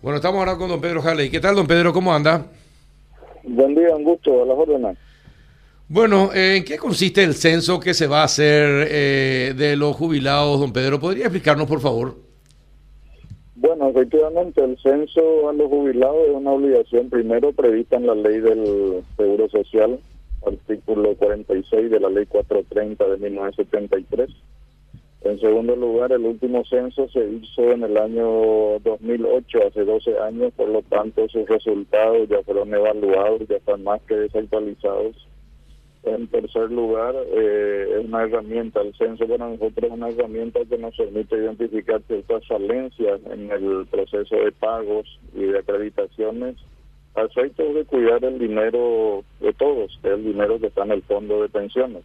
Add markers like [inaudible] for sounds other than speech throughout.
Bueno, estamos ahora con don Pedro Jaley. ¿Qué tal, don Pedro? ¿Cómo anda? Buen día, un gusto, a las órdenes. Bueno, ¿en qué consiste el censo que se va a hacer eh, de los jubilados, don Pedro? ¿Podría explicarnos, por favor? Bueno, efectivamente, el censo a los jubilados es una obligación primero prevista en la ley del Seguro Social, artículo 46 de la ley 430 de 1973 en segundo lugar, el último censo se hizo en el año 2008, hace 12 años, por lo tanto sus resultados ya fueron evaluados, ya están más que desactualizados. En tercer lugar, eh, es una herramienta, el censo para nosotros es una herramienta que nos permite identificar ciertas falencias en el proceso de pagos y de acreditaciones a efectos de cuidar el dinero de todos, el dinero que está en el fondo de pensiones.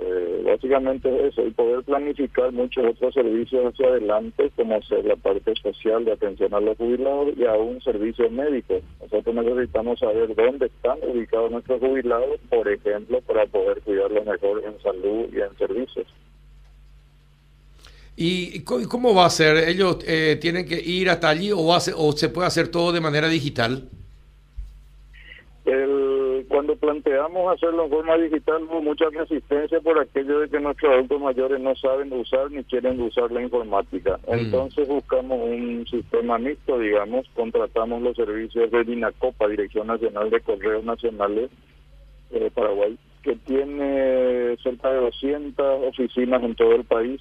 Eh, básicamente es eso, y poder planificar muchos otros servicios hacia adelante, como ser la parte social de atención a los jubilados y aún servicios médicos. Nosotros necesitamos saber dónde están ubicados nuestros jubilados, por ejemplo, para poder cuidarlos mejor en salud y en servicios. ¿Y cómo va a ser? ¿Ellos eh, tienen que ir hasta allí o, o se puede hacer todo de manera digital? Cuando planteamos hacerlo en forma digital hubo mucha resistencia por aquello de que nuestros adultos mayores no saben usar ni quieren usar la informática. Mm. Entonces buscamos un sistema mixto, digamos, contratamos los servicios de DINACOPA, Dirección Nacional de Correos Nacionales de Paraguay, que tiene cerca de 200 oficinas en todo el país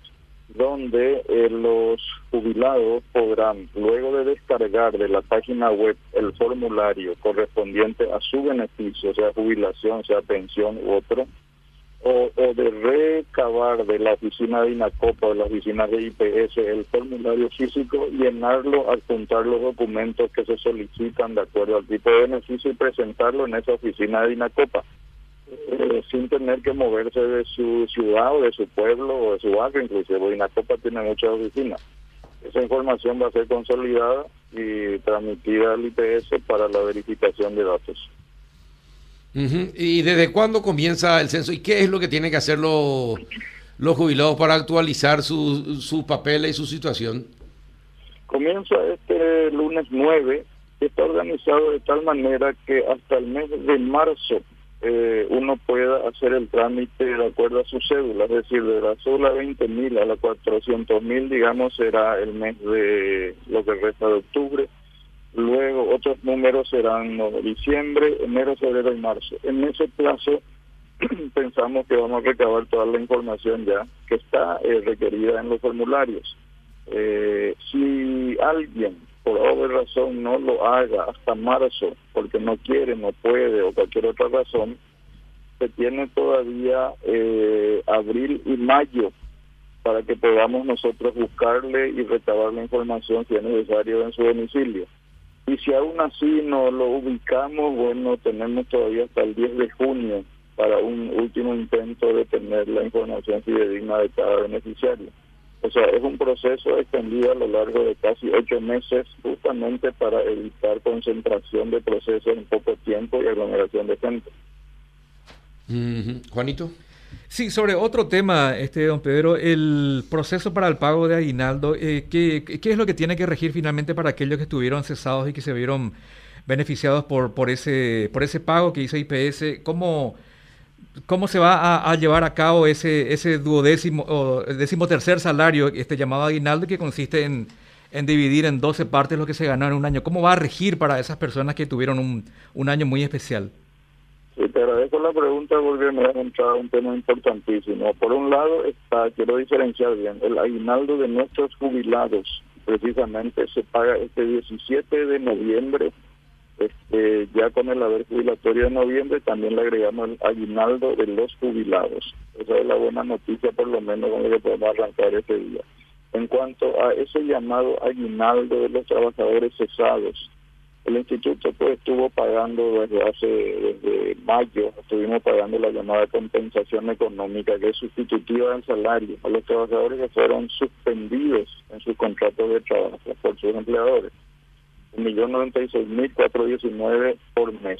donde eh, los jubilados podrán, luego de descargar de la página web el formulario correspondiente a su beneficio, sea jubilación, sea pensión u otro, o, de recabar de la oficina de INACOPA o de la oficina de IPS el formulario físico, llenarlo, adjuntar los documentos que se solicitan de acuerdo al tipo de beneficio y presentarlo en esa oficina de INACOPA. Eh, sin tener que moverse de su ciudad o de su pueblo o de su barrio, inclusive Inacopa tiene muchas oficinas. Esa información va a ser consolidada y transmitida al IPS para la verificación de datos. ¿Y desde cuándo comienza el censo y qué es lo que tienen que hacer los, los jubilados para actualizar sus su papeles y su situación? Comienza este lunes 9, está organizado de tal manera que hasta el mes de marzo eh, uno pueda hacer el trámite de acuerdo a su cédula, es decir, de la cédula 20 mil a la 400 mil, digamos, será el mes de lo que resta de octubre. Luego otros números serán diciembre, enero, febrero y marzo. En ese plazo [clears throat] pensamos que vamos a recabar toda la información ya que está eh, requerida en los formularios. Eh, si alguien por alguna razón no lo haga hasta marzo porque no quiere, no puede o cualquier otra razón, se tiene todavía eh, abril y mayo para que podamos nosotros buscarle y recabar la información si es necesario en su domicilio. Y si aún así no lo ubicamos, bueno, tenemos todavía hasta el 10 de junio para un último intento de tener la información fidedigna de cada beneficiario. O sea, es un proceso extendido a lo largo de casi ocho meses justamente para evitar concentración de procesos en poco tiempo y aglomeración de gente. Juanito. Sí, sobre otro tema, este don Pedro, el proceso para el pago de aguinaldo, eh, ¿qué, ¿qué, es lo que tiene que regir finalmente para aquellos que estuvieron cesados y que se vieron beneficiados por, por, ese, por ese pago que hizo IPS? ¿Cómo, ¿Cómo se va a, llevar a cabo ese, ese duodécimo o décimo tercer salario, este llamado aguinaldo, que consiste en, dividir en 12 partes lo que se ganó en un año? ¿Cómo va a regir para esas personas que tuvieron un, un año muy especial? Sí, te agradezco la pregunta porque me ha entrado un tema importantísimo. Por un lado, está, quiero diferenciar bien, el aguinaldo de nuestros jubilados precisamente se paga este 17 de noviembre este, ya con el haber jubilatorio de noviembre también le agregamos el aguinaldo de los jubilados. Esa es la buena noticia por lo menos con lo que podemos arrancar este día. En cuanto a ese llamado aguinaldo de los trabajadores cesados, el instituto pues estuvo pagando desde hace desde mayo, estuvimos pagando la llamada compensación económica que es sustitutiva del salario a los trabajadores que fueron suspendidos en sus contratos de trabajo por sus empleadores un millón noventa y seis mil cuatro diecinueve por mes.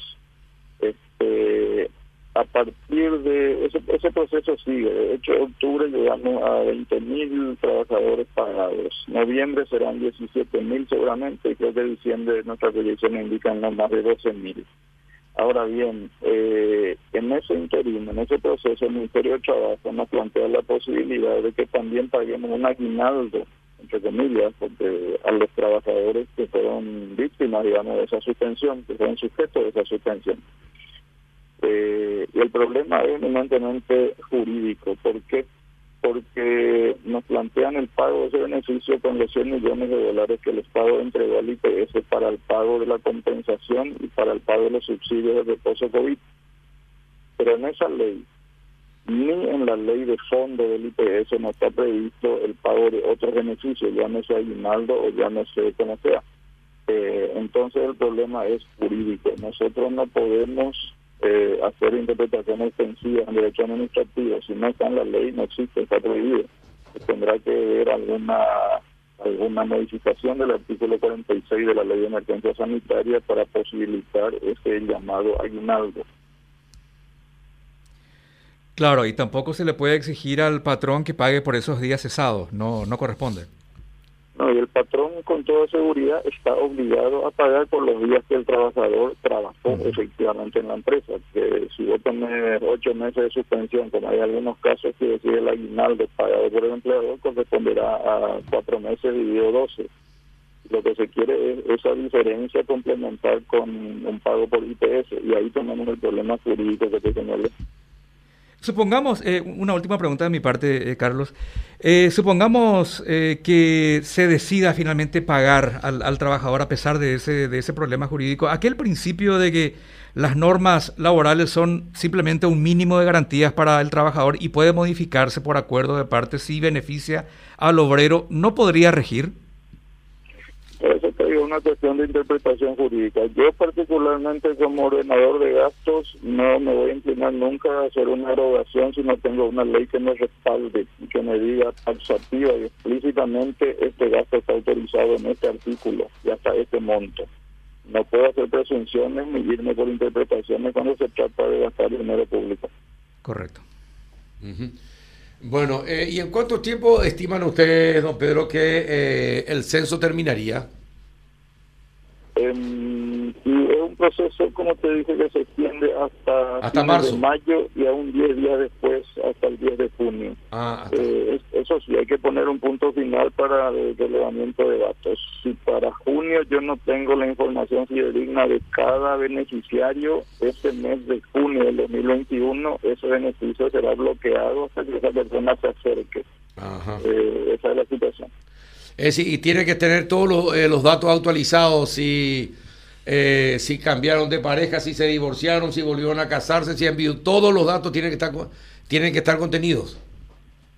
Este, a partir de ese, ese proceso sigue. De hecho, octubre llegamos a 20.000 trabajadores pagados. Noviembre serán 17.000 seguramente y creo que diciembre nuestras proyecciones indican no más de 12.000. Ahora bien, eh, en ese interín, en ese proceso, el Ministerio de Trabajo nos plantea la posibilidad de que también paguemos un aguinaldo, entre comillas, porque a los trabajadores que fueron víctimas, digamos, de esa suspensión, que fueron sujetos de esa suspensión. Eh, y el problema es eminentemente jurídico. ¿Por qué? Porque nos plantean el pago de ese beneficio con los 100 millones de dólares que el Estado entregó al IPS para el pago de la compensación y para el pago de los subsidios de reposo COVID. Pero en esa ley, ni en la ley de fondo del IPS no está previsto el pago de otros beneficios, sea aguinaldo o ya no sé cómo sea. Eh, entonces el problema es jurídico. Nosotros no podemos eh, hacer interpretaciones extensivas en derecho administrativo. Si no está en la ley, no existe, está prohibido. Tendrá que haber alguna alguna modificación del artículo 46 de la ley de emergencia sanitaria para posibilitar ese llamado aguinaldo. Claro, y tampoco se le puede exigir al patrón que pague por esos días cesados, no, no corresponde. No, y el patrón con toda seguridad está obligado a pagar por los días que el trabajador trabajó efectivamente en la empresa. Que si vos tenés ocho meses de suspensión, como hay algunos casos que decide el aguinaldo pagado por el empleador, corresponderá a cuatro meses dividido doce. Lo que se quiere es esa diferencia complementar con un pago por IPS y ahí tenemos el problema jurídico que te señalé. Supongamos, eh, una última pregunta de mi parte, eh, Carlos. Eh, supongamos que se decida finalmente pagar al, trabajador a pesar de ese, de ese problema jurídico. Aquel principio de que las normas laborales son simplemente un mínimo de garantías para el trabajador y puede modificarse por acuerdo de parte si beneficia al obrero, ¿no podría regir? Una cuestión de interpretación jurídica. Yo particularmente como ordenador de gastos no me voy a inclinar nunca a hacer una erogación si no tengo una ley que me respalde y que me diga taxativa y explícitamente este gasto está autorizado en este artículo y hasta este monto. No puedo hacer presunciones ni irme por interpretaciones cuando se trata de gastar dinero público. Correcto. Bueno, eh, ¿y en cuánto tiempo estiman ustedes, don Pedro, que eh, el censo terminaría? Em, y es un proceso, como te dije, que se extiende hasta, hasta marzo. de mayo y aún 10 días después, hasta el 10 de junio. Ah, eh, eso sí, hay que poner un punto final para el relevamiento de datos. Si para junio yo no tengo la información fidedigna de cada beneficiario, ese mes de junio del 2021, ese beneficio será bloqueado hasta que esa persona se acerque. Eh, esa es la situación. Es y tiene que tener todos los, eh, los datos actualizados, si, eh, si cambiaron de pareja, si se divorciaron, si volvieron a casarse, si vivido, todos los datos tienen que estar, tienen que estar contenidos.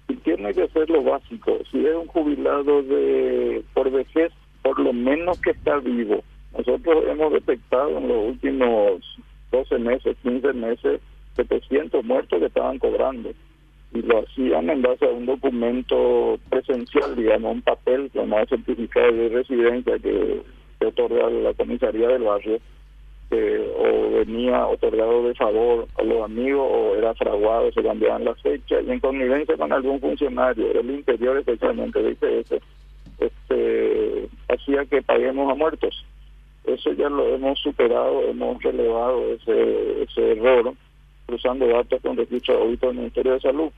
Y tiene que ser lo básico. Si es un jubilado de por vejez, por lo menos que está vivo. Nosotros hemos detectado en los últimos 12 meses, 15 meses, 700 muertos que estaban cobrando y lo hacían en base a un documento presencial, digamos, un papel llamado certificado de residencia que, que otorga la comisaría del barrio, o venía otorgado de favor a los amigos o era fraguado, se cambiaban las fechas y en connivencia con algún funcionario del interior especialmente de IPS, este, hacía que paguemos a muertos. Eso ya lo hemos superado, hemos relevado ese, error cruzando datos con registro audito del Ministerio de Salud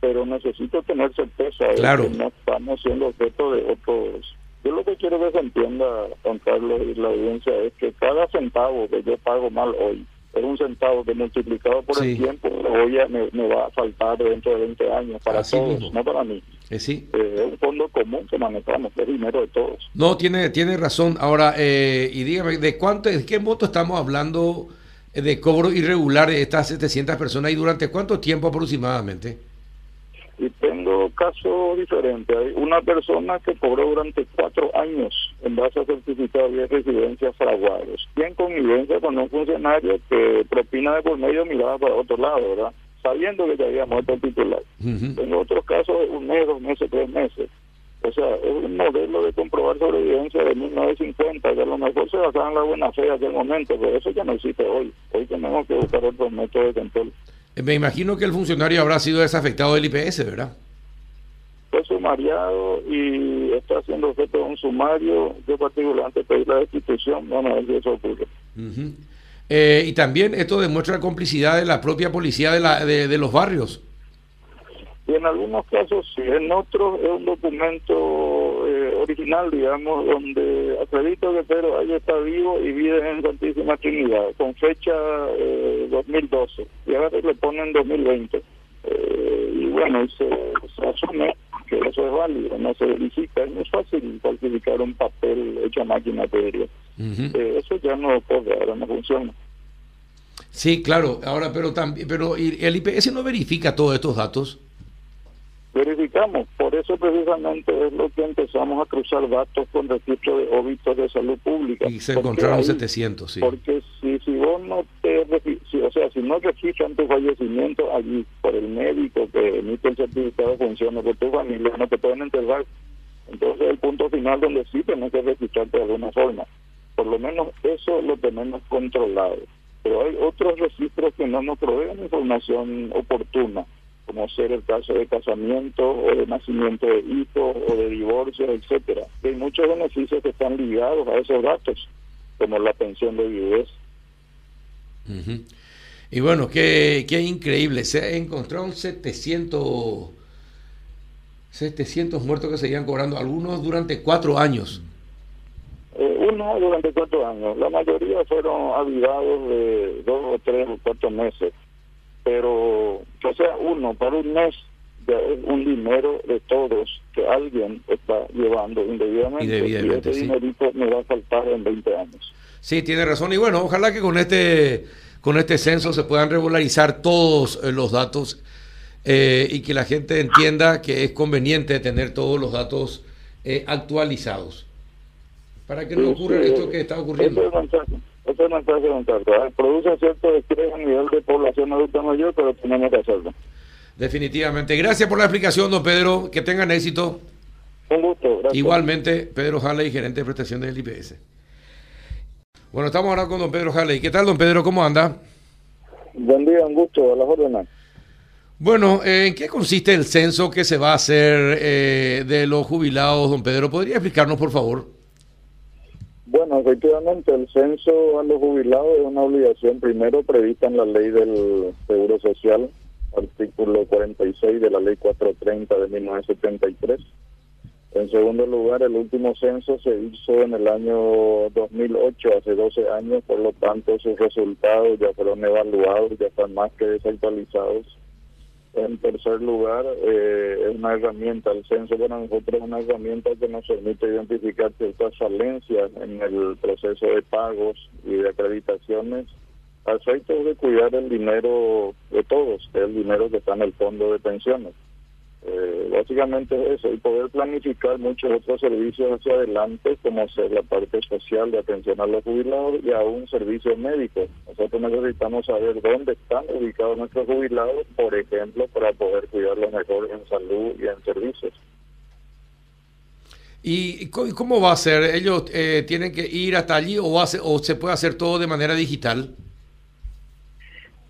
pero necesito tener certeza de que no estamos siendo objeto de otros. Yo lo que quiero que se entienda, Juan Carlos y la audiencia, es que cada centavo que yo pago mal hoy es un centavo que multiplicado por el tiempo hoy me, me, va a faltar dentro de 20 años para todos, no para mí. Eh, sí. Eh, es un fondo común que manejamos, es dinero de todos. No, tiene, tiene razón. Ahora, eh, y dígame, ¿de cuánto, de qué monto estamos hablando de cobro irregular de estas 700 personas y durante cuánto tiempo aproximadamente? Y tengo casos diferentes. Hay una persona que cobró durante cuatro años en base a certificado de residencia fraguados y en convivencia con un funcionario que propina de por medio miraba para otro lado, ¿verdad? Sabiendo que ya había muerto el titular. Tengo otros casos un mes, dos meses, tres meses. O sea, es un modelo de comprobar sobrevivencia de 1950, que a lo mejor se basaba en la buena fe de aquel momento, pero eso ya no existe hoy. Hoy tenemos que buscar otros métodos de control. Me imagino que el funcionario habrá sido desafectado del IPS, ¿verdad? Fue sumariado y está haciendo objeto de un sumario. Yo particularmente pedí la destitución, vamos a ver si eso ocurre. eh, y también esto demuestra la complicidad de la propia policía de, la, de, de los barrios. Y en algunos casos sí, en otros es un documento original, digamos, donde acredito que Pedro ahí está vivo y vive en Santísima Trinidad, con fecha eh, 2012, y ahora le ponen 2020. Eh, y bueno, y se, se, asume que eso es válido, no se verifica, es muy fácil falsificar un papel hecho a máquina, te diría. Uh -huh. eh, eso ya no puede, ahora no funciona. Sí, claro, ahora, pero también, pero el IPS no verifica todos estos datos verificamos. Por eso precisamente es lo que empezamos a cruzar datos con registro de óbitos de salud pública. Y se encontraron ahí, 700, sí. Porque si, si vos no te, si, o sea, si no registran tu fallecimiento allí por el médico que emite el certificado de funciones por tu familia, no te pueden enterrar. Entonces el punto final donde sí tenés que registrarte de alguna forma. Por lo menos eso lo tenemos controlado. Pero hay otros registros que no nos proveen información oportuna como ser el caso de casamiento o de nacimiento de hijos o de divorcio, etcétera. Hay muchos beneficios que están ligados a esos datos, como la pensión de viudez. Uh -huh. Y bueno, qué, qué increíble. Se encontraron 700, 700 muertos que seguían cobrando, algunos durante cuatro años. Eh, uno durante cuatro años. La mayoría fueron avivados de dos o tres o cuatro meses pero que sea uno para un mes es un dinero de todos que alguien está llevando indebidamente, indebidamente y ese sí. dinerito me va a faltar en 20 años. Sí, tiene razón y bueno, ojalá que con este con este censo se puedan regularizar todos los datos eh, y que la gente entienda que es conveniente tener todos los datos eh, actualizados para que no ocurra esto que está ocurriendo. Carlos. Produce cierto estrés a nivel de población adulta mayor, pero tenemos que hacerlo. Definitivamente. Gracias por la explicación, don Pedro. Que tengan éxito. Un gusto. Gracias. Igualmente, Pedro Halley, gerente de prestación del IPS. Bueno, estamos ahora con don Pedro Halley. ¿Qué tal, don Pedro? ¿Cómo anda? Buen día, un gusto. A las órdenes. Bueno, ¿en qué consiste el censo que se va a hacer eh, de los jubilados, don Pedro? ¿Podría explicarnos, por favor? Bueno, efectivamente, el censo a los jubilados es una obligación primero prevista en la ley del Seguro Social, artículo 46 de la ley 430 de 1973. En segundo lugar, el último censo se hizo en el año 2008, hace 12 años, por lo tanto sus resultados ya fueron evaluados, ya están más que desactualizados. En tercer lugar, eh, es una herramienta, el censo para nosotros es una herramienta que nos permite identificar ciertas falencias en el proceso de pagos y de acreditaciones a efectos de cuidar el dinero de todos, el dinero que está en el fondo de pensiones. Eh, básicamente es eso, y poder planificar muchos otros servicios hacia adelante, como ser la parte social de atención a los jubilados y aún servicios médicos. Nosotros necesitamos saber dónde están ubicados nuestros jubilados, por ejemplo, para poder cuidarlos mejor en salud y en servicios. ¿Y cómo va a ser? ¿Ellos eh, tienen que ir hasta allí o, hace, o se puede hacer todo de manera digital?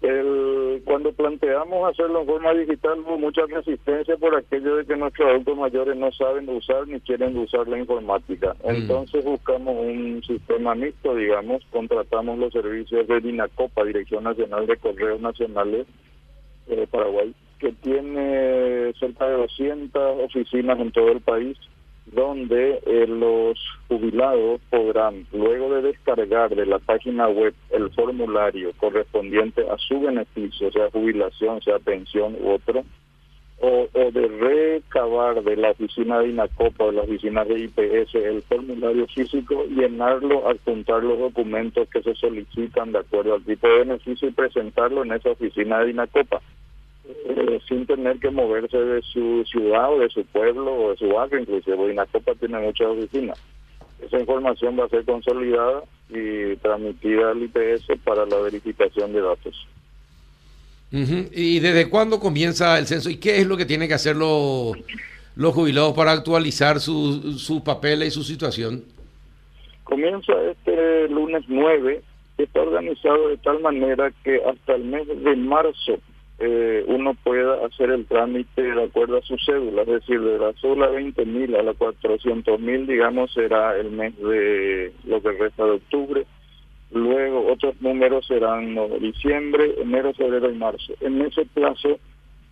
El, cuando planteamos hacerlo en forma digital hubo mucha resistencia por aquello de que nuestros adultos mayores no saben usar ni quieren usar la informática. Mm. Entonces buscamos un sistema mixto, digamos, contratamos los servicios de DINACOPA, Dirección Nacional de Correos Nacionales de Paraguay, que tiene cerca de 200 oficinas en todo el país donde eh, los jubilados podrán, luego de descargar de la página web el formulario correspondiente a su beneficio, sea jubilación, sea pensión u otro, o, o de recabar de la oficina de INACOPA o de la oficina de IPS el formulario físico, llenarlo, adjuntar los documentos que se solicitan de acuerdo al tipo de beneficio y presentarlo en esa oficina de INACOPA. Eh, sin tener que moverse de su ciudad o de su pueblo o de su barrio, inclusive INACOPA tiene muchas oficinas. Esa información va a ser consolidada y transmitida al IPS para la verificación de datos. Uh -huh. ¿Y desde cuándo comienza el censo y qué es lo que tienen que hacer los, los jubilados para actualizar sus papeles y su situación? Comienza este lunes 9, está organizado de tal manera que hasta el mes de marzo eh, uno pueda hacer el trámite de acuerdo a su cédula, es decir, de la cédula 20.000 a la 400.000, digamos, será el mes de lo que resta de octubre. Luego otros números serán diciembre, enero, febrero y marzo. En ese plazo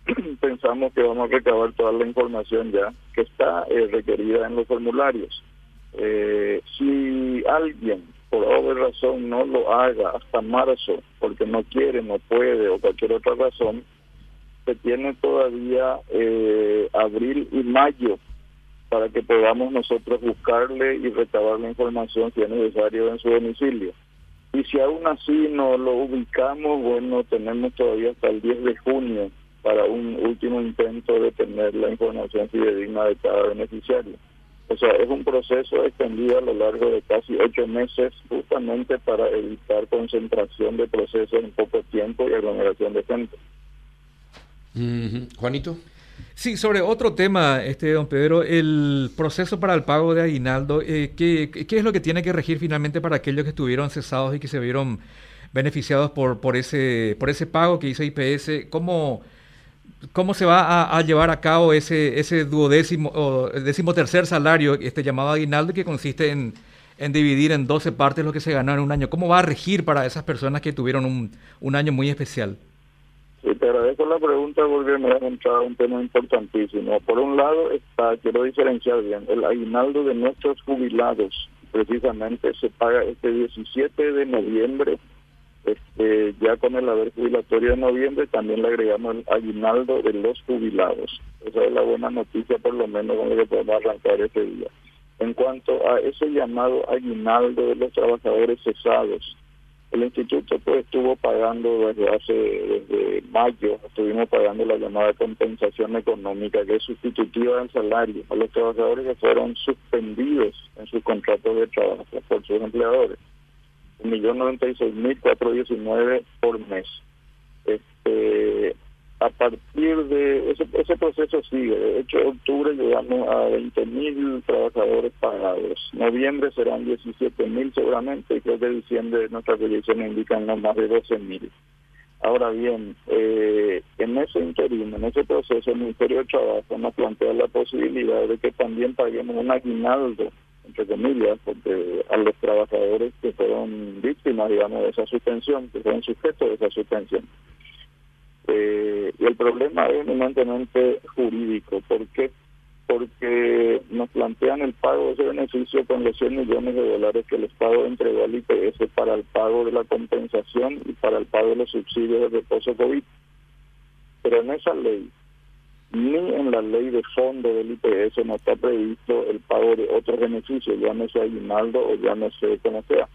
[clears throat] pensamos que vamos a recabar toda la información ya que está eh, requerida en los formularios. Eh, si alguien por alguna razón no lo haga hasta marzo porque no quiere, no puede o cualquier otra razón, se tiene todavía eh, abril y mayo para que podamos nosotros buscarle y recabar la información si es necesario en su domicilio. Y si aún así no lo ubicamos, bueno, tenemos todavía hasta el 10 de junio para un último intento de tener la información fidedigna de cada beneficiario. O sea, es un proceso extendido a lo largo de casi ocho meses justamente para evitar concentración de procesos en poco tiempo y aglomeración de gente. Juanito. Sí, sobre otro tema, este don Pedro, el proceso para el pago de aguinaldo, eh, ¿qué, ¿qué, es lo que tiene que regir finalmente para aquellos que estuvieron cesados y que se vieron beneficiados por, por, ese, por ese pago que hizo IPS? ¿Cómo, ¿Cómo se va a, llevar a cabo ese, ese duodécimo o décimo tercer salario, este llamado aguinaldo, que consiste en, dividir en 12 partes lo que se ganó en un año? ¿Cómo va a regir para esas personas que tuvieron un, un año muy especial? Sí, te agradezco la pregunta porque me ha entrado un tema importantísimo. Por un lado, está, quiero diferenciar bien, el aguinaldo de nuestros jubilados precisamente se paga este 17 de noviembre este, ya con el haber jubilatorio de noviembre también le agregamos el aguinaldo de los jubilados. Esa es la buena noticia por lo menos con lo que podemos arrancar ese día. En cuanto a ese llamado aguinaldo de los trabajadores cesados, el instituto pues estuvo pagando desde hace desde mayo, estuvimos pagando la llamada compensación económica que es sustitutiva del salario a los trabajadores que fueron suspendidos en sus contratos de trabajo por sus empleadores millón noventa y seis mil diecinueve por mes. Este, a partir de ese, ese proceso sigue. De hecho, en octubre llegamos a 20 mil trabajadores pagados. Noviembre serán 17 mil seguramente y creo que diciembre nuestra proyección indican no más de 12 mil. Ahora bien, eh, en ese interino, en ese proceso, el Ministerio de Trabajo nos plantea la posibilidad de que también paguemos un aguinaldo entre comillas, porque a los trabajadores que fueron víctimas, digamos, de esa suspensión, que fueron sujetos de esa suspensión. Eh, y el problema es eminentemente jurídico. ¿Por qué? Porque nos plantean el pago de ese beneficio con los 100 millones de dólares que el Estado entregó al IPS para el pago de la compensación y para el pago de los subsidios de reposo COVID. Pero en esa ley ni en la ley de fondo del IPS no está previsto el pago de otros beneficios, ya no sea aguinaldo o sé cómo sea.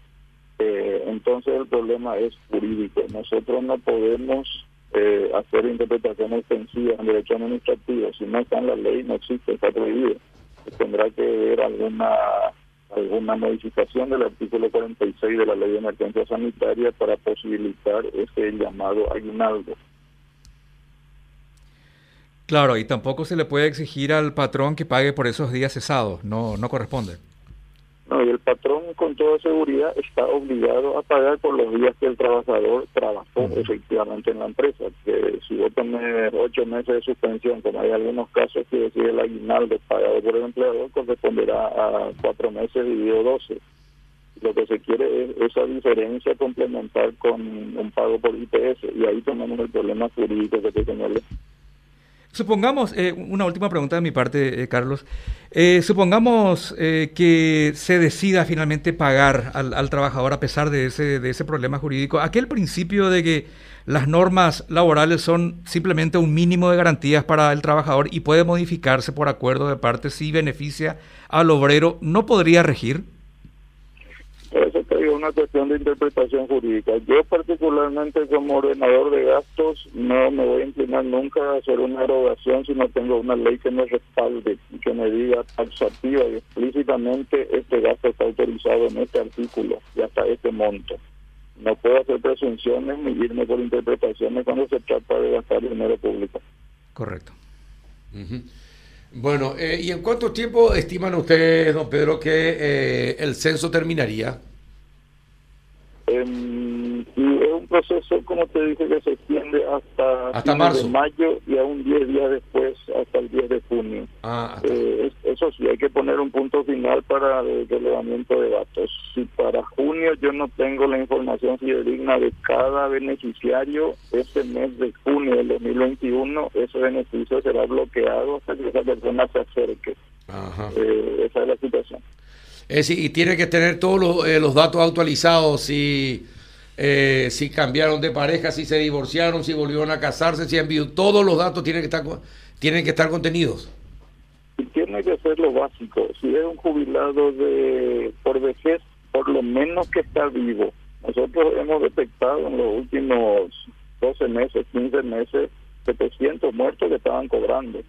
Eh, entonces el problema es jurídico. Nosotros no podemos eh, hacer interpretaciones extensivas en derecho administrativo. Si no está en la ley, no existe, está prohibido. Tendrá que haber alguna alguna modificación del artículo 46 de la ley de emergencia sanitaria para posibilitar ese llamado aguinaldo. Claro, y tampoco se le puede exigir al patrón que pague por esos días cesados, no, no corresponde. No, y el patrón con toda seguridad está obligado a pagar por los días que el trabajador trabajó efectivamente en la empresa. Que si vos tenés ocho meses de suspensión, como hay algunos casos que decide el aguinaldo pagado por el empleador, corresponderá a cuatro meses dividido doce. Lo que se quiere es esa diferencia complementar con un pago por IPS y ahí tenemos el problema jurídico que te señalé. Supongamos, eh, una última pregunta de mi parte, eh, Carlos. Eh, supongamos que se decida finalmente pagar al, trabajador a pesar de ese, de ese problema jurídico. Aquel principio de que las normas laborales son simplemente un mínimo de garantías para el trabajador y puede modificarse por acuerdo de parte si beneficia al obrero, ¿no podría regir? Digo, una cuestión de interpretación jurídica. Yo particularmente como ordenador de gastos no me voy a inclinar nunca a hacer una erogación si no tengo una ley que me respalde que me diga taxativa y explícitamente este gasto está autorizado en este artículo y hasta este monto. No puedo hacer presunciones ni irme por interpretaciones cuando se trata de gastar dinero público. Correcto. Bueno, eh, ¿y en cuánto tiempo estiman ustedes, don Pedro, que eh, el censo terminaría? Em, y es un proceso, como te dije, que se extiende hasta, hasta marzo. de mayo y aún 10 días después, hasta el 10 de junio. Ah, eh, eso sí, hay que poner un punto final para el relevamiento de datos. Si para junio yo no tengo la información fidedigna de cada beneficiario, ese mes de junio del 2021, ese beneficio será bloqueado hasta que esa persona se acerque. Eh, esa es la situación. Es decir, y tiene que tener todos los, eh, los datos actualizados, si, eh, si cambiaron de pareja, si se divorciaron, si volvieron a casarse, si vivido, todos los datos tienen que estar, tienen que estar contenidos. Y tiene que ser lo básico. Si es un jubilado de por vejez, por lo menos que está vivo. Nosotros hemos detectado en los últimos 12 meses, 15 meses, 700 muertos que estaban cobrando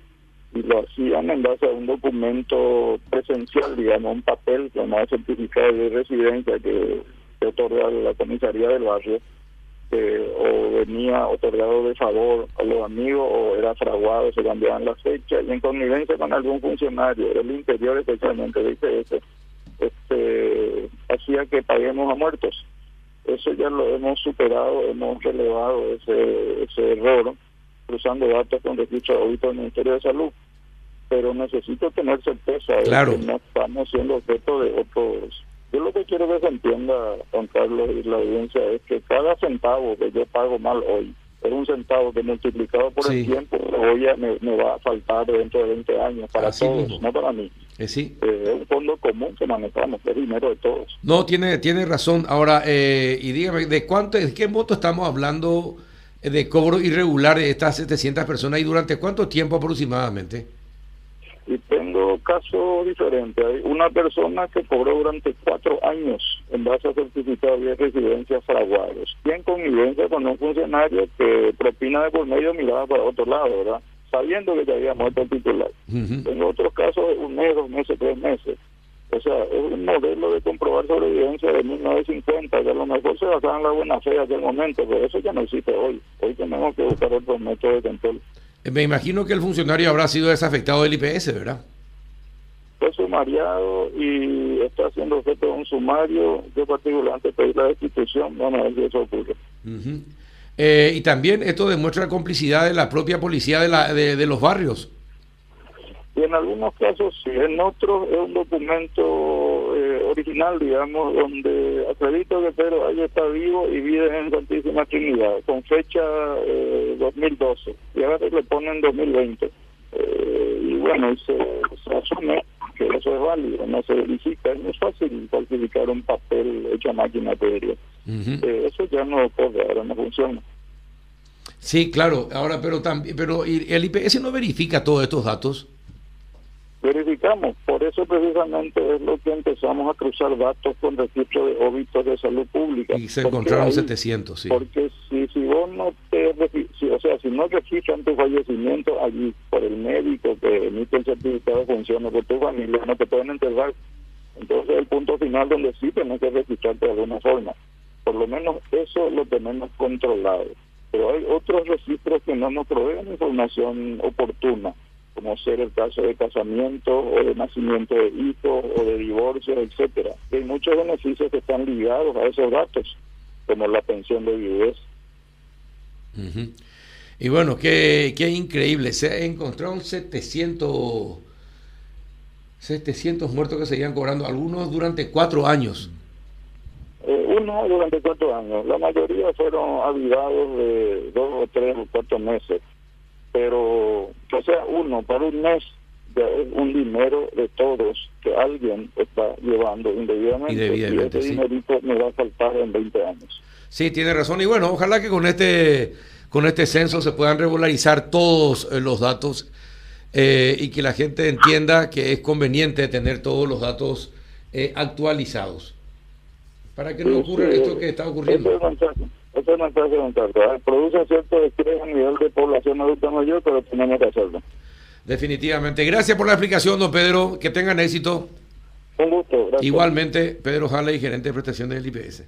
y lo hacían en base a un documento presencial, digamos, un papel llamado certificado de residencia que se la comisaría del barrio, o venía otorgado de favor a los amigos o era fraguado, se cambiaban las fechas y en connivencia con algún funcionario del interior especialmente dice ese este, hacía que paguemos a muertos. Eso ya lo hemos superado, hemos relevado ese, ese error cruzando datos con registro de del Ministerio de Salud. Pero necesito tener certeza de que no estamos siendo objeto de otros. Yo lo que quiero que se entienda, Juan Carlos y la audiencia, es que cada centavo que yo pago mal hoy es un centavo que multiplicado por el tiempo hoy me, me, va a faltar dentro de 20 años para todos, no para mí. Eh, sí. Eh, es un fondo común que manejamos, es dinero de todos. No, tiene, tiene razón. Ahora, eh, y dígame, ¿de cuánto, de qué monto estamos hablando? de cobro irregular de estas 700 personas y durante cuánto tiempo aproximadamente? Y tengo casos diferentes. Hay una persona que cobró durante cuatro años en base a certificado de residencia fraguados y en convivencia con un funcionario que propina de por medio miraba para otro lado, ¿verdad? Sabiendo que ya había muerto el titular. Tengo otros casos un mes, dos meses, tres meses o sea, es un modelo de comprobar sobrevivencia de 1950, que a lo mejor se basaba en la buena fe de aquel momento, pero eso ya no existe hoy. Hoy tenemos que buscar otros métodos de control. Me imagino que el funcionario habrá sido desafectado del IPS, ¿verdad? Fue sumariado y está haciendo objeto de un sumario. Yo particularmente pedí la destitución, vamos a ver si eso ocurre. Eh, y también esto demuestra complicidad de la propia policía de, la, de los barrios. Y en algunos casos sí, en otros es un documento original, digamos, donde acredito que Pedro ahí está vivo y vive en Santísima Trinidad, con fecha eh, 2012, y ahora le ponen 2020. Eh, y bueno, se, se, asume que eso es válido, no se verifica, es muy fácil falsificar un papel hecho a máquina de eh, eso ya no ocurre, ahora no funciona. Sí, claro, ahora, pero también, pero el IPS no verifica todos estos datos verificamos. Por eso precisamente es lo que empezamos a cruzar datos con registro de óbitos de salud pública. Y se encontraron 700, sí. Porque si, si vos no te, si, o sea, si no registran tu fallecimiento allí por el médico que emite el certificado de función por tu familia, no te pueden enterrar. Entonces el punto final donde sí tenés que registrarte de alguna forma. Por lo menos eso lo tenemos controlado. Pero hay otros registros que no nos proveen información oportuna como ser el caso de casamiento o de nacimiento de hijos o de divorcio, etcétera. Hay muchos beneficios que están ligados a esos datos, como la pensión de viudez. Y bueno, qué, qué increíble, se encontraron 700, 700 muertos que seguían cobrando, algunos durante cuatro años. Eh, uno durante cuatro años, la mayoría fueron avivados de dos o tres o cuatro meses pero o sea uno para un mes es un dinero de todos que alguien está llevando indebidamente, y ese dinerito me va a faltar en 20 años. Sí, tiene razón. Y bueno, ojalá que con este con este censo se puedan regularizar todos eh, los datos eh, y que la gente entienda que es conveniente tener todos los datos eh, actualizados. Para que no ocurra esto que está ocurriendo. Está preguntando. Produce cierto estrés a nivel de población adulta mayor, pero tenemos que hacerlo. Definitivamente. Gracias por la explicación, don Pedro. Que tengan éxito. Un gusto. Igualmente, Pedro Halley, gerente de prestación del IPS.